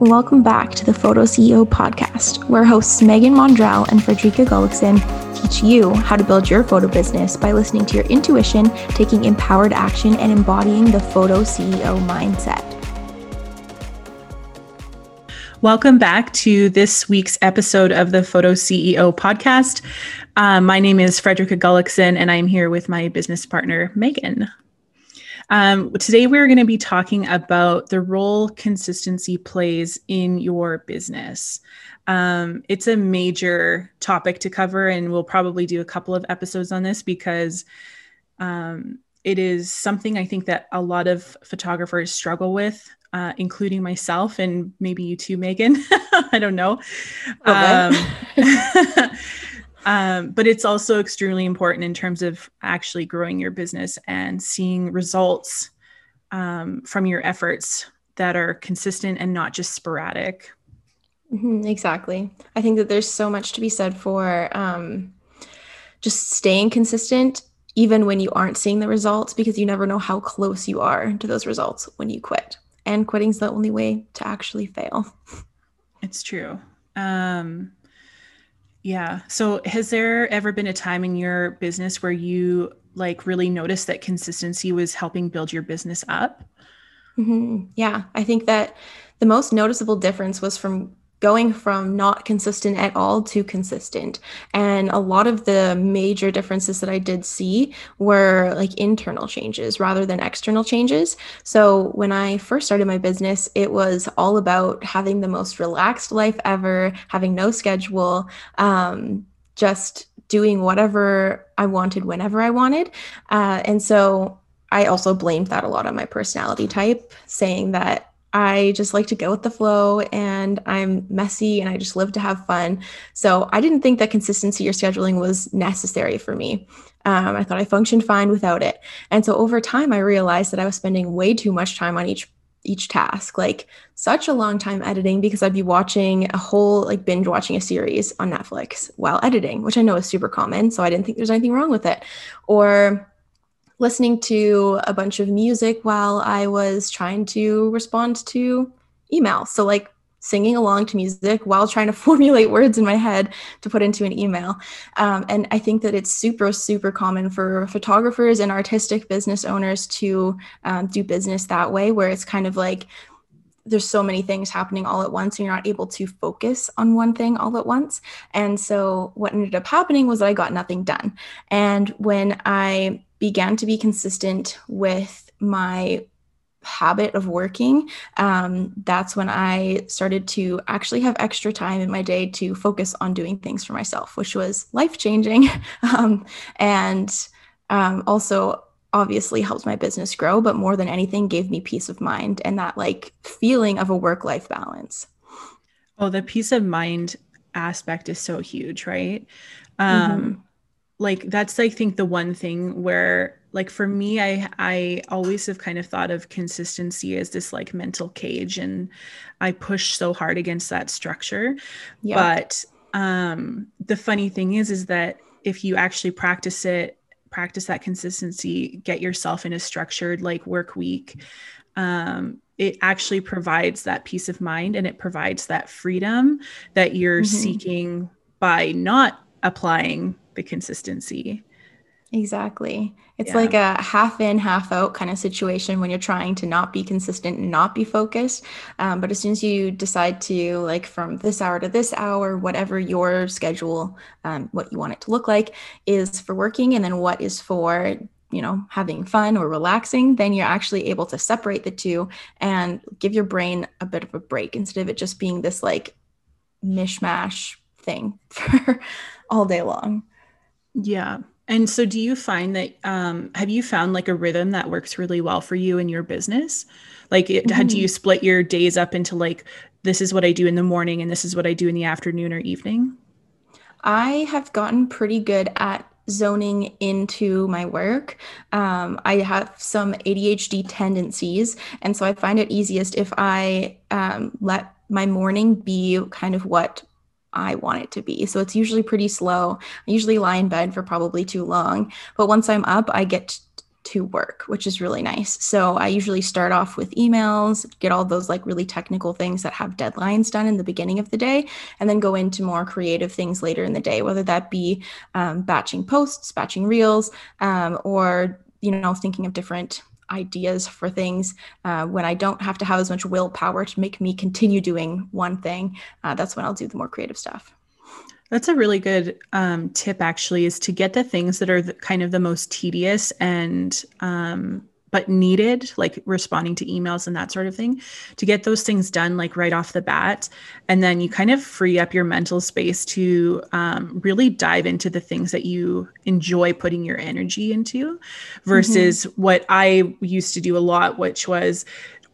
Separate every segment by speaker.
Speaker 1: Welcome back to the Photo CEO podcast, where hosts Megan Mondrell and Frederica Gullickson teach you how to build your photo business by listening to your intuition, taking empowered action, and embodying the Photo CEO mindset.
Speaker 2: Welcome back to this week's episode of the Photo CEO podcast. Uh, my name is Frederica Gullickson, and I'm here with my business partner, Megan. Um, today, we're going to be talking about the role consistency plays in your business. Um, it's a major topic to cover, and we'll probably do a couple of episodes on this because um, it is something I think that a lot of photographers struggle with, uh, including myself and maybe you too, Megan. I don't know. Okay. Um, but it's also extremely important in terms of actually growing your business and seeing results um, from your efforts that are consistent and not just sporadic.
Speaker 1: Mm-hmm, exactly. I think that there's so much to be said for um, just staying consistent, even when you aren't seeing the results, because you never know how close you are to those results when you quit. And quitting's the only way to actually fail.
Speaker 2: It's true. Um, yeah. So has there ever been a time in your business where you like really noticed that consistency was helping build your business up?
Speaker 1: Mm-hmm. Yeah. I think that the most noticeable difference was from going from not consistent at all to consistent. And a lot of the major differences that I did see were like internal changes rather than external changes. So when I first started my business, it was all about having the most relaxed life ever, having no schedule, um, just doing whatever I wanted whenever I wanted. Uh, and so I also blamed that a lot on my personality type, saying that I just like to go with the flow and I'm messy and I just live to have fun. So I didn't think that consistency or scheduling was necessary for me. Um, I thought I functioned fine without it. And so over time, I realized that I was spending way too much time on each each task like such a long time editing because i'd be watching a whole like binge watching a series on netflix while editing which i know is super common so i didn't think there's anything wrong with it or listening to a bunch of music while I was trying to respond to email. So, like singing along to music while trying to formulate words in my head to put into an email. Um, and I think that it's super, super common for photographers and artistic business owners to um, do business that way, where it's kind of like, there's so many things happening all at once and you're not able to focus on one thing all at once and so what ended up happening was that i got nothing done and when i began to be consistent with my habit of working, um, that's when I started to actually have extra time in my day to focus on doing things for myself, which was life changing. um, and um, also, obviously helped my business grow, but more than anything, gave me peace of mind and that like feeling of a work life balance.
Speaker 2: Oh, the peace of mind aspect is so huge, right? Um, mm-hmm like that's i think the one thing where like for me i i always have kind of thought of consistency as this like mental cage and i push so hard against that structure yeah. but um the funny thing is is that if you actually practice it practice that consistency get yourself in a structured like work week um it actually provides that peace of mind and it provides that freedom that you're mm-hmm. seeking by not applying the consistency.
Speaker 1: Exactly. It's yeah. like a half in, half out kind of situation when you're trying to not be consistent and not be focused. Um, but as soon as you decide to, like, from this hour to this hour, whatever your schedule, um, what you want it to look like, is for working, and then what is for you know having fun or relaxing then you're actually able to separate the two and give your brain a bit of a break instead of it just being this like mishmash thing for all day long
Speaker 2: yeah. And so do you find that um have you found like a rhythm that works really well for you in your business? Like it, mm-hmm. do you split your days up into like this is what I do in the morning and this is what I do in the afternoon or evening?
Speaker 1: I have gotten pretty good at zoning into my work. Um, I have some ADHD tendencies, and so I find it easiest if I um, let my morning be kind of what I want it to be. So it's usually pretty slow. I usually lie in bed for probably too long. But once I'm up, I get to work, which is really nice. So I usually start off with emails, get all those like really technical things that have deadlines done in the beginning of the day, and then go into more creative things later in the day, whether that be um, batching posts, batching reels, um, or you know thinking of different ideas for things uh, when I don't have to have as much willpower to make me continue doing one thing. Uh, that's when I'll do the more creative stuff.
Speaker 2: That's a really good um, tip, actually, is to get the things that are the, kind of the most tedious and um, but needed, like responding to emails and that sort of thing, to get those things done like right off the bat. And then you kind of free up your mental space to um, really dive into the things that you enjoy putting your energy into versus mm-hmm. what I used to do a lot, which was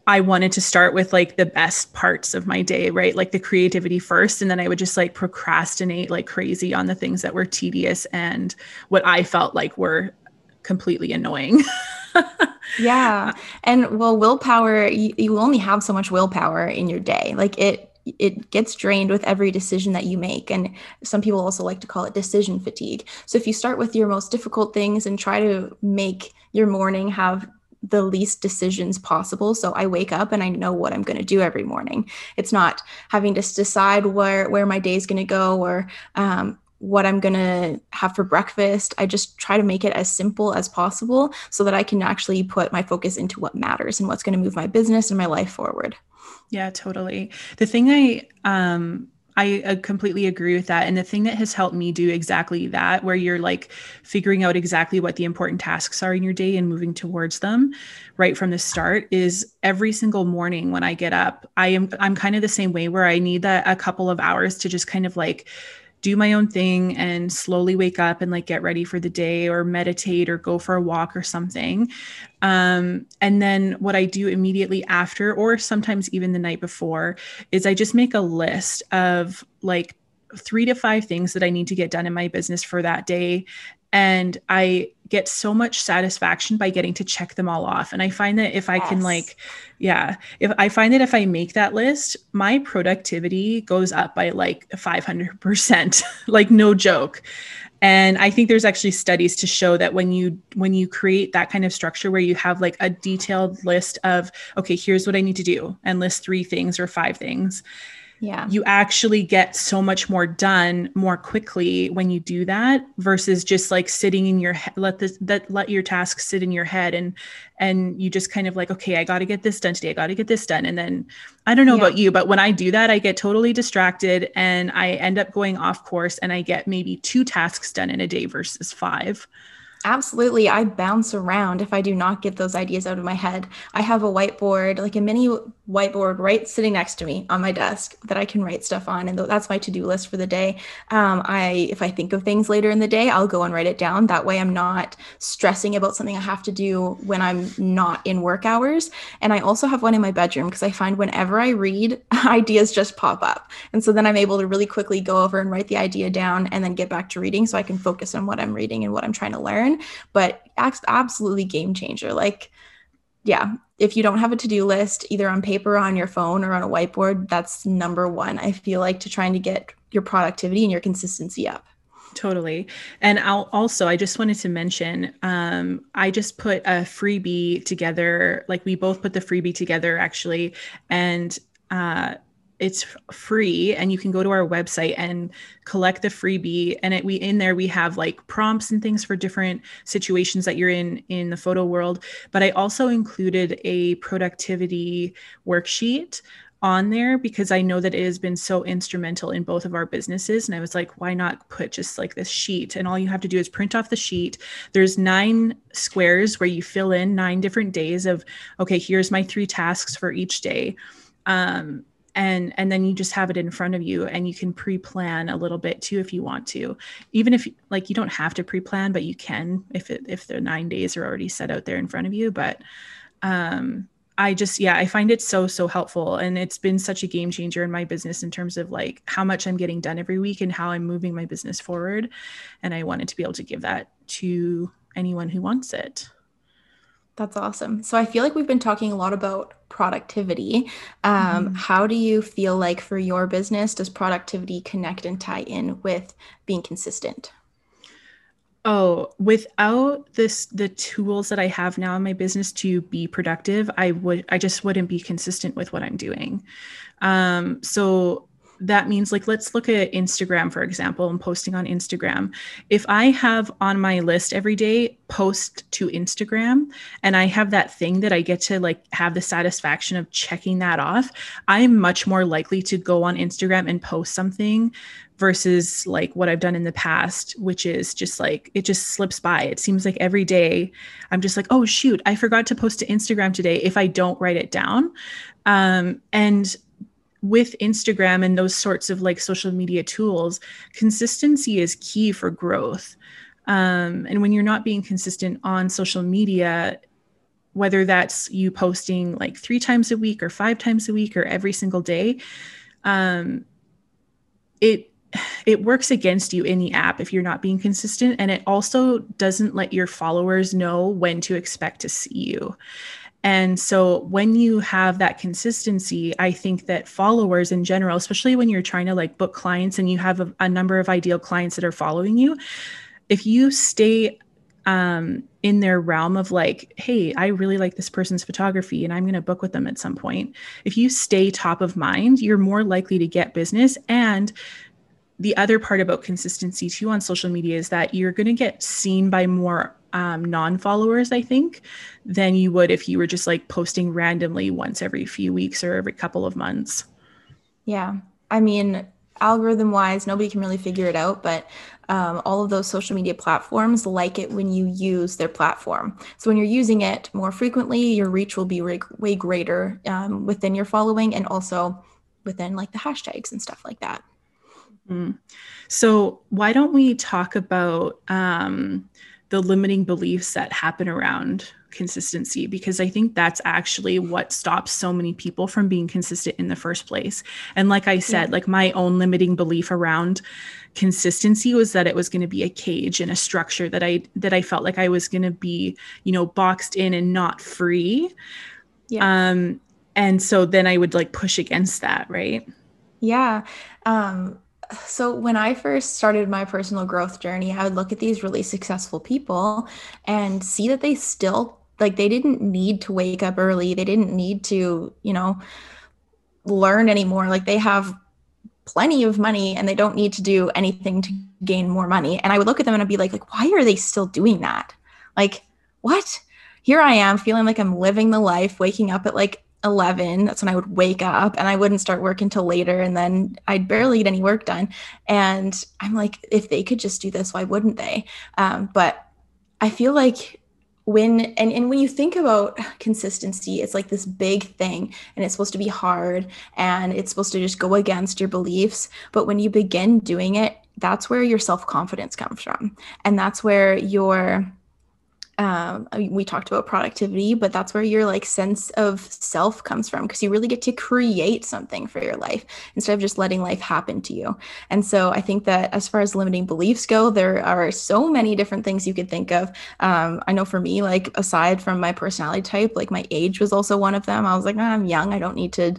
Speaker 2: I wanted to start with like the best parts of my day, right? Like the creativity first. And then I would just like procrastinate like crazy on the things that were tedious and what I felt like were completely annoying.
Speaker 1: yeah. And well, willpower, you, you only have so much willpower in your day. Like it, it gets drained with every decision that you make. And some people also like to call it decision fatigue. So if you start with your most difficult things and try to make your morning have the least decisions possible. So I wake up and I know what I'm going to do every morning. It's not having to decide where where my day is going to go or um, what I'm going to have for breakfast. I just try to make it as simple as possible so that I can actually put my focus into what matters and what's going to move my business and my life forward.
Speaker 2: Yeah, totally. The thing I um I uh, completely agree with that. And the thing that has helped me do exactly that, where you're like figuring out exactly what the important tasks are in your day and moving towards them right from the start, is every single morning when I get up, I am I'm kind of the same way where I need that a couple of hours to just kind of like do my own thing and slowly wake up and like get ready for the day or meditate or go for a walk or something. Um, and then what I do immediately after, or sometimes even the night before, is I just make a list of like three to five things that I need to get done in my business for that day. And I get so much satisfaction by getting to check them all off. And I find that if I yes. can, like, yeah, if I find that if I make that list, my productivity goes up by like 500%, like, no joke. And I think there's actually studies to show that when you when you create that kind of structure where you have like a detailed list of okay, here's what I need to do and list three things or five things
Speaker 1: yeah
Speaker 2: you actually get so much more done more quickly when you do that versus just like sitting in your head let this that let your tasks sit in your head and and you just kind of like okay i got to get this done today i got to get this done and then i don't know yeah. about you but when i do that i get totally distracted and i end up going off course and i get maybe two tasks done in a day versus five
Speaker 1: Absolutely. I bounce around if I do not get those ideas out of my head. I have a whiteboard, like a mini whiteboard right sitting next to me on my desk that I can write stuff on. And that's my to-do list for the day. Um, I, if I think of things later in the day, I'll go and write it down. That way I'm not stressing about something I have to do when I'm not in work hours. And I also have one in my bedroom because I find whenever I read, ideas just pop up. And so then I'm able to really quickly go over and write the idea down and then get back to reading so I can focus on what I'm reading and what I'm trying to learn but absolutely game changer. Like, yeah, if you don't have a to do list, either on paper, on your phone, or on a whiteboard, that's number one. I feel like to trying to get your productivity and your consistency up.
Speaker 2: Totally. And I'll also, I just wanted to mention, um, I just put a freebie together. Like we both put the freebie together actually. And uh, it's free and you can go to our website and collect the freebie and it we in there we have like prompts and things for different situations that you're in in the photo world but i also included a productivity worksheet on there because I know that it has been so instrumental in both of our businesses. And I was like, why not put just like this sheet? And all you have to do is print off the sheet. There's nine squares where you fill in nine different days of, okay, here's my three tasks for each day. Um, and and then you just have it in front of you and you can pre-plan a little bit too if you want to. Even if like you don't have to pre-plan but you can if it if the nine days are already set out there in front of you. But um I just yeah, I find it so so helpful. And it's been such a game changer in my business in terms of like how much I'm getting done every week and how I'm moving my business forward. And I wanted to be able to give that to anyone who wants it.
Speaker 1: That's awesome. So I feel like we've been talking a lot about productivity. Um, mm-hmm. How do you feel like for your business does productivity connect and tie in with being consistent?
Speaker 2: Oh, without this the tools that I have now in my business to be productive, I would I just wouldn't be consistent with what I'm doing. Um, so that means like let's look at Instagram for example and posting on Instagram. If I have on my list every day post to Instagram and I have that thing that I get to like have the satisfaction of checking that off, I'm much more likely to go on Instagram and post something versus like what I've done in the past, which is just like it just slips by. It seems like every day I'm just like, oh shoot, I forgot to post to Instagram today if I don't write it down. Um, and with Instagram and those sorts of like social media tools, consistency is key for growth. Um, and when you're not being consistent on social media, whether that's you posting like three times a week or five times a week or every single day, um, it it works against you in the app if you're not being consistent and it also doesn't let your followers know when to expect to see you and so when you have that consistency, I think that followers in general, especially when you're trying to like book clients and you have a, a number of ideal clients that are following you, if you stay um, in their realm of like, hey, I really like this person's photography and I'm going to book with them at some point. If you stay top of mind, you're more likely to get business. And the other part about consistency too on social media is that you're going to get seen by more um, non followers, I think, than you would if you were just like posting randomly once every few weeks or every couple of months.
Speaker 1: Yeah. I mean, algorithm wise, nobody can really figure it out, but um, all of those social media platforms like it when you use their platform. So when you're using it more frequently, your reach will be way, way greater um, within your following and also within like the hashtags and stuff like that.
Speaker 2: Mm. So why don't we talk about um, the limiting beliefs that happen around consistency because I think that's actually what stops so many people from being consistent in the first place. And like I said, yeah. like my own limiting belief around consistency was that it was going to be a cage and a structure that I that I felt like I was going to be, you know, boxed in and not free. Yeah. Um and so then I would like push against that, right?
Speaker 1: Yeah. Um so when I first started my personal growth journey, I would look at these really successful people and see that they still like they didn't need to wake up early. They didn't need to, you know, learn anymore. Like they have plenty of money and they don't need to do anything to gain more money. And I would look at them and I'd be like, like, why are they still doing that? Like, what? Here I am feeling like I'm living the life, waking up at like 11 that's when i would wake up and i wouldn't start work until later and then i'd barely get any work done. And i'm like if they could just do this why wouldn't they? Um, but i feel like when and, and when you think about consistency it's like this big thing and it's supposed to be hard and it's supposed to just go against your beliefs. But when you begin doing it that's where your self-confidence comes from and that's where your um, mean, we talked about productivity, but that's where your like sense of self comes from because you really get to create something for your life instead of just letting life happen to you. And so I think that as far as limiting beliefs go, there are so many different things you could think of. Um, I know for me, like aside from my personality type, like my age was also one of them. I was like, oh, I'm young, I don't need to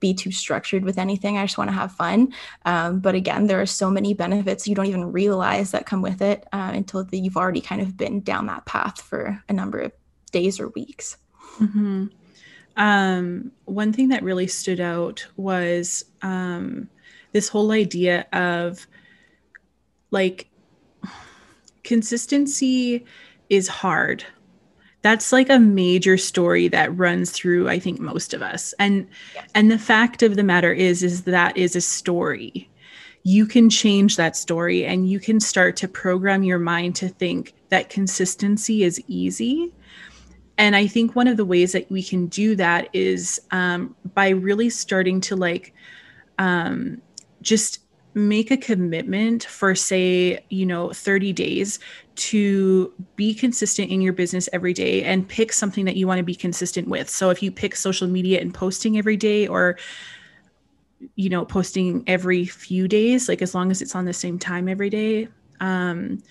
Speaker 1: be too structured with anything. I just want to have fun. Um, but again, there are so many benefits you don't even realize that come with it uh, until the, you've already kind of been down that path for a number of days or weeks.
Speaker 2: Mm-hmm. Um, one thing that really stood out was um, this whole idea of like consistency is hard that's like a major story that runs through i think most of us. And yes. and the fact of the matter is is that is a story. You can change that story and you can start to program your mind to think that consistency is easy. And i think one of the ways that we can do that is um, by really starting to like um, just make a commitment for say you know 30 days to be consistent in your business every day and pick something that you want to be consistent with. So if you pick social media and posting every day or you know posting every few days like as long as it's on the same time every day um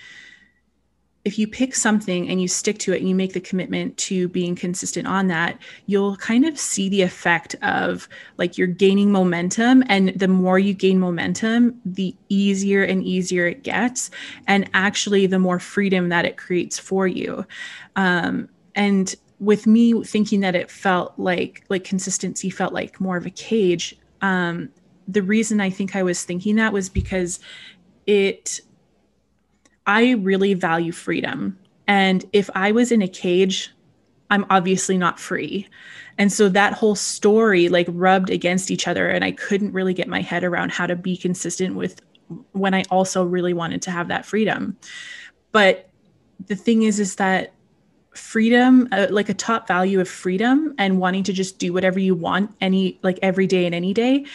Speaker 2: if you pick something and you stick to it and you make the commitment to being consistent on that, you'll kind of see the effect of like you're gaining momentum. And the more you gain momentum, the easier and easier it gets. And actually, the more freedom that it creates for you. Um, and with me thinking that it felt like like consistency felt like more of a cage um the reason i think i was thinking that was because it I really value freedom. And if I was in a cage, I'm obviously not free. And so that whole story like rubbed against each other. And I couldn't really get my head around how to be consistent with when I also really wanted to have that freedom. But the thing is, is that freedom, uh, like a top value of freedom and wanting to just do whatever you want any, like every day and any day,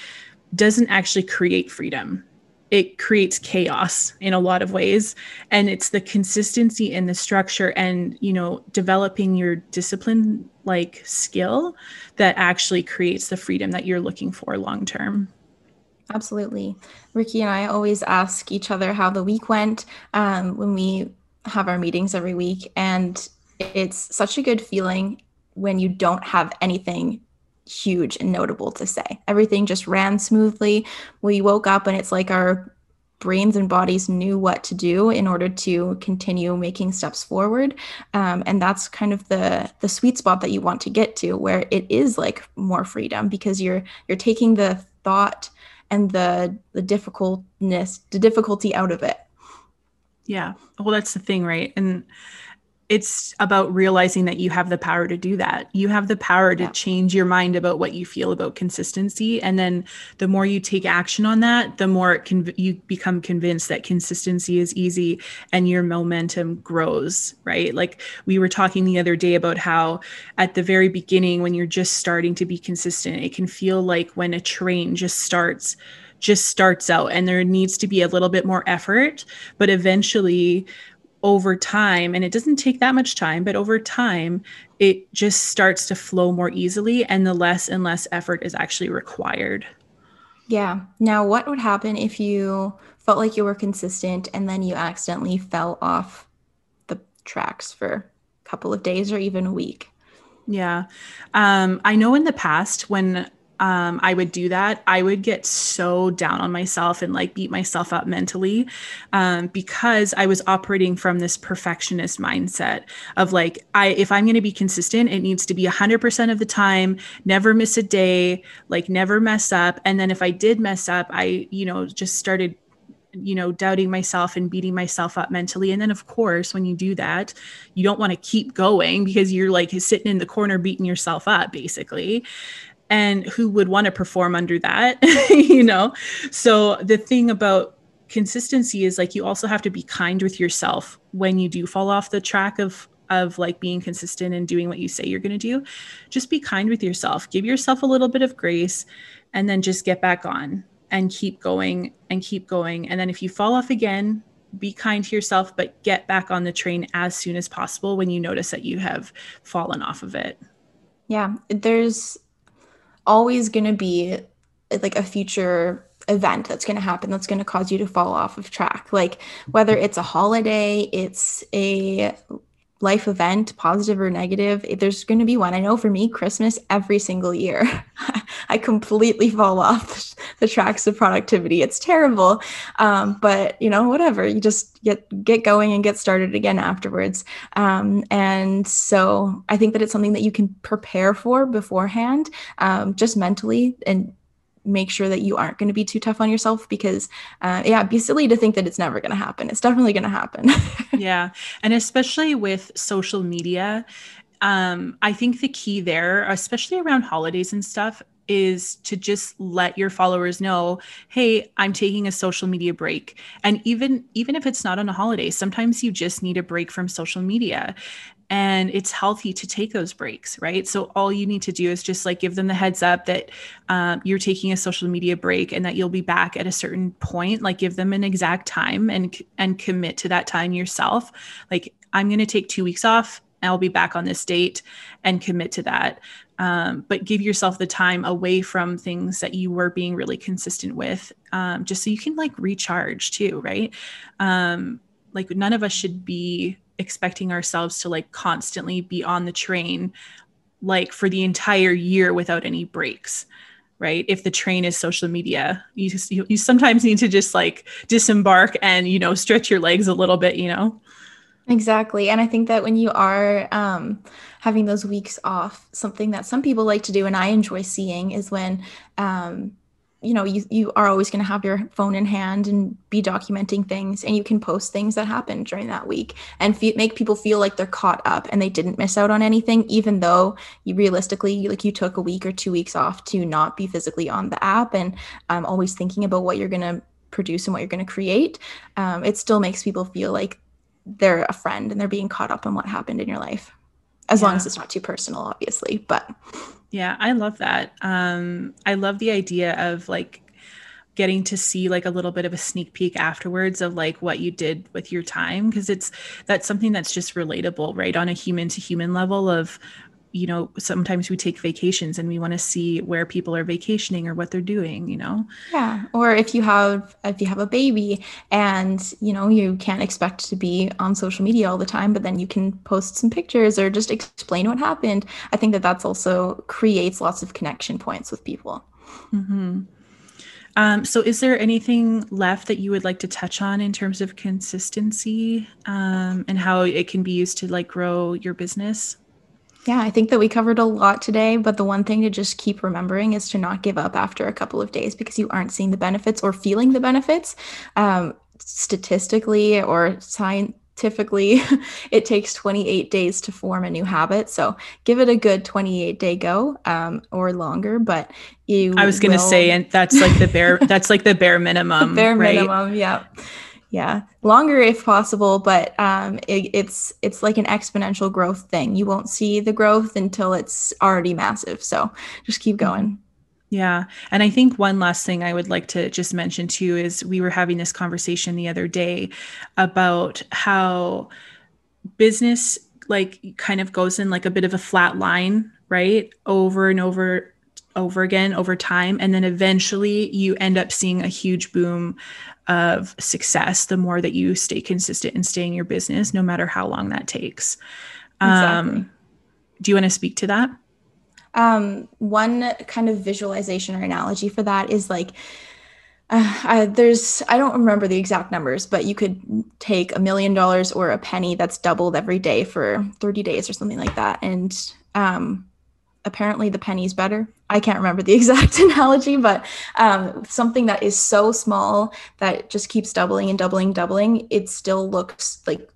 Speaker 2: doesn't actually create freedom it creates chaos in a lot of ways. And it's the consistency and the structure and you know developing your discipline like skill that actually creates the freedom that you're looking for long term.
Speaker 1: Absolutely. Ricky and i always ask each other how the week went um, when we have our meetings every week. And it's such a good feeling when you don't have anything huge and notable to say. Everything just ran smoothly. We woke up and it's like our brains and bodies knew what to do in order to continue making steps forward um, and that's kind of the the sweet spot that you want to get to where it is like more freedom because you're you're taking the thought and the the difficultness the difficulty out of it
Speaker 2: yeah well that's the thing right and it's about realizing that you have the power to do that. You have the power to yeah. change your mind about what you feel about consistency. And then the more you take action on that, the more conv- you become convinced that consistency is easy and your momentum grows, right? Like we were talking the other day about how at the very beginning, when you're just starting to be consistent, it can feel like when a train just starts just starts out and there needs to be a little bit more effort but eventually over time, and it doesn't take that much time, but over time, it just starts to flow more easily, and the less and less effort is actually required.
Speaker 1: Yeah. Now, what would happen if you felt like you were consistent and then you accidentally fell off the tracks for a couple of days or even a week?
Speaker 2: Yeah. Um, I know in the past when um, I would do that, I would get so down on myself and like beat myself up mentally um, because I was operating from this perfectionist mindset of like, I if I'm going to be consistent, it needs to be 100% of the time, never miss a day, like never mess up. And then if I did mess up, I, you know, just started you know doubting myself and beating myself up mentally. And then of course when you do that you don't want to keep going because you're like sitting in the corner beating yourself up basically and who would want to perform under that you know? So the thing about consistency is like you also have to be kind with yourself when you do fall off the track of of like being consistent and doing what you say you're going to do. Just be kind with yourself. Give yourself a little bit of grace and then just get back on and keep going and keep going. And then if you fall off again be kind to yourself but get back on the train as soon as possible when you notice that you have fallen off of it.
Speaker 1: Yeah. There's always going to be like a future event that's going to happen that's going to cause you to fall off of track. Like whether it's a holiday, it's a life event, positive or negative, there's going to be one. I know for me, Christmas every single year, I completely fall off the tracks of productivity. It's terrible, um, but you know, whatever. You just get get going and get started again afterwards. Um, and so, I think that it's something that you can prepare for beforehand, um, just mentally and make sure that you aren't going to be too tough on yourself because uh, yeah be silly to think that it's never going to happen. It's definitely going to happen.
Speaker 2: Yeah and especially with social media um, i think the key there especially around holidays and stuff is to just let your followers know hey i'm taking a social media break. And even even if it's not on a holiday sometimes you just need a break from social media. And it's healthy to take those breaks right? So all you need to do is just like give them the heads up that um, you're taking a social media break and that you'll be back at a certain point. Like give them an exact time and and commit to that time yourself. Like i'm going to take two weeks off I'll be back on this date and commit to that. Um, but give yourself the time away from things that you were being really consistent with, um, just so you can like recharge too, right? Um, like none of us should be expecting ourselves to like constantly be on the train like for the entire year without any breaks right if the train is social media you just you, you sometimes need to just like disembark and you know stretch your legs a little bit you know
Speaker 1: exactly and i think that when you are um, having those weeks off something that some people like to do and i enjoy seeing is when um, you know you, you are always going to have your phone in hand and be documenting things and you can post things that happened during that week and fe- make people feel like they're caught up and they didn't miss out on anything even though you realistically like you took a week or two weeks off to not be physically on the app and um, always thinking about what you're going to produce and what you're going to create um, it still makes people feel like they're a friend and they're being caught up in what happened in your life as yeah. long as it's not too personal obviously but
Speaker 2: yeah, I love that. Um, I love the idea of like getting to see like a little bit of a sneak peek afterwards of like what you did with your time because it's that's something that's just relatable, right? On a human to human level of you know sometimes we take vacations and we want to see where people are vacationing or what they're doing you know?
Speaker 1: Yeah or if you have if you have a baby and you know you can't expect to be on social media all the time but then you can post some pictures or just explain what happened i think that that's also creates lots of connection points with people.
Speaker 2: Mm-hmm. um, so is there anything left that you would like to touch on in terms of consistency um, and how it can be used to like grow your business
Speaker 1: yeah, I think that we covered a lot today, but the one thing to just keep remembering is to not give up after a couple of days because you aren't seeing the benefits or feeling the benefits. Um, statistically or scientifically, it takes 28 days to form a new habit. So give it a good 28 day go um, or longer. But you,
Speaker 2: I was going to say, and that's like the bare, that's like the bare minimum.
Speaker 1: bare right? minimum, yeah yeah longer if possible but um, it, it's it's like an exponential growth thing you won't see the growth until it's already massive so just keep mm-hmm. going
Speaker 2: yeah. And I think one last thing I would like to just mention too is we were having this conversation the other day about how business like kind of goes in like a bit of a flat line, right? Over and over over again over time and then eventually you end up seeing a huge boom of success the more that you stay consistent and stay in your business no matter how long that takes. Exactly. um, do you want to speak to that?
Speaker 1: Um, one kind of visualization or analogy for that is like uh, I, there's I don't remember the exact numbers, but you could take a million dollars or a penny that's doubled every day for 30 days or something like that, and um, apparently the penny's better. I can't remember the exact analogy, but um, something that is so small that just keeps doubling and doubling, doubling, it still looks like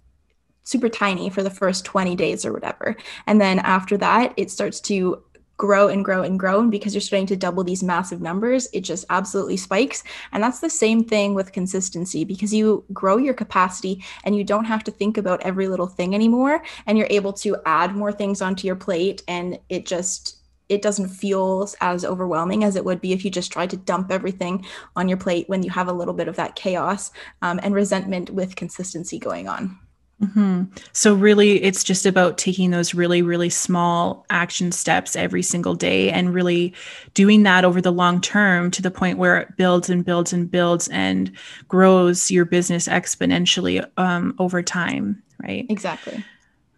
Speaker 1: super tiny for the first 20 days or whatever. And then after that, it starts to grow and grow and grow. And because you're starting to double these massive numbers, it just absolutely spikes. And that's the same thing with consistency because you grow your capacity and you don't have to think about every little thing anymore. And you're able to add more things onto your plate. And it just, it doesn't feel as overwhelming as it would be if you just tried to dump everything on your plate when you have a little bit of that chaos um, and resentment with consistency going on.
Speaker 2: Mm-hmm. So, really, it's just about taking those really, really small action steps every single day and really doing that over the long term to the point where it builds and builds and builds and grows your business exponentially um, over time, right?
Speaker 1: Exactly.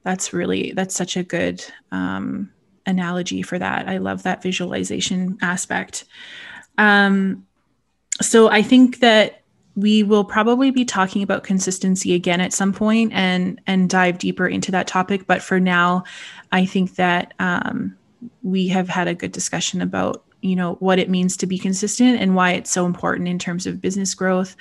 Speaker 2: That's really, that's such a good um, analogy for that. I love that visualization aspect. Um, so, I think that we will probably be talking about consistency again at some point and and dive deeper into that topic. But for now i think that um, we have had a good discussion about you know what it means to be consistent and why it's so important in terms of business growth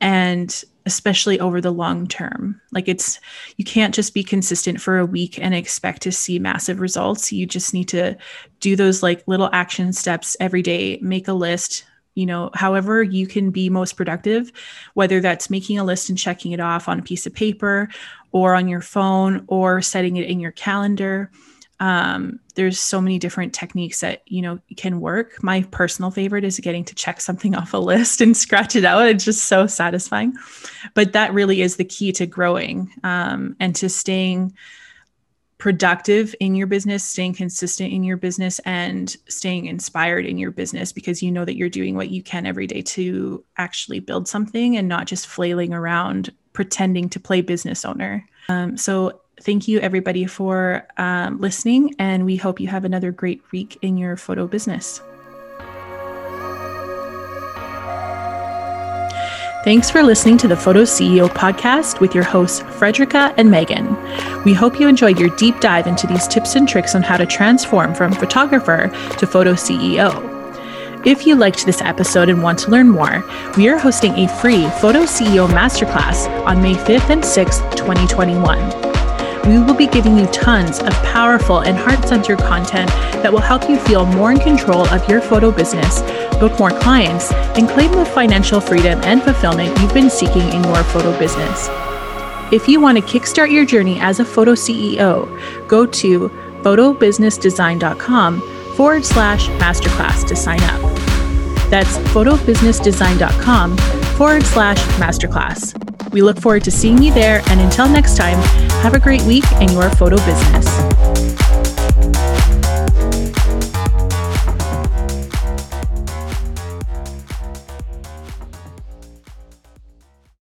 Speaker 2: and especially over the long term. Like it's you can't just be consistent for a week and expect to see massive results. You just need to do those like little action steps every day make a list you know, however you can be most productive, whether that's making a list and checking it off on a piece of paper or on your phone or setting it in your calendar. Um, there's so many different techniques that you know can work. My personal favorite is getting to check something off a list and scratch it out. It's just so satisfying. But that really is the key to growing um, and to staying productive in your business, staying consistent in your business, and staying inspired in your business because you know that you're doing what you can every day to actually build something and not just flailing around pretending to play business owner. Um, so thank you everybody for um, listening, and we hope you have another great week in your photo business. Thanks for listening to the Photo CEO podcast with your hosts, Frederica and Megan. We hope you enjoyed your deep dive into these tips and tricks on how to transform from photographer to photo CEO. If you liked this episode and want to learn more, we are hosting a free Photo CEO Masterclass on May 5th and 6th, 2021 we will be giving you tons of powerful and heart centered content that will help you feel more in control of your photo business, book more clients, and claim the financial freedom and fulfillment you've been seeking in your photo business. If you want to kickstart your journey as a photo CEO, go to photobusinessdesign.com forward slash masterclass to sign up. That's photobusinessdesign.com forward slash masterclass. We look forward to seeing you there, and until next time, have a great week in your photo business.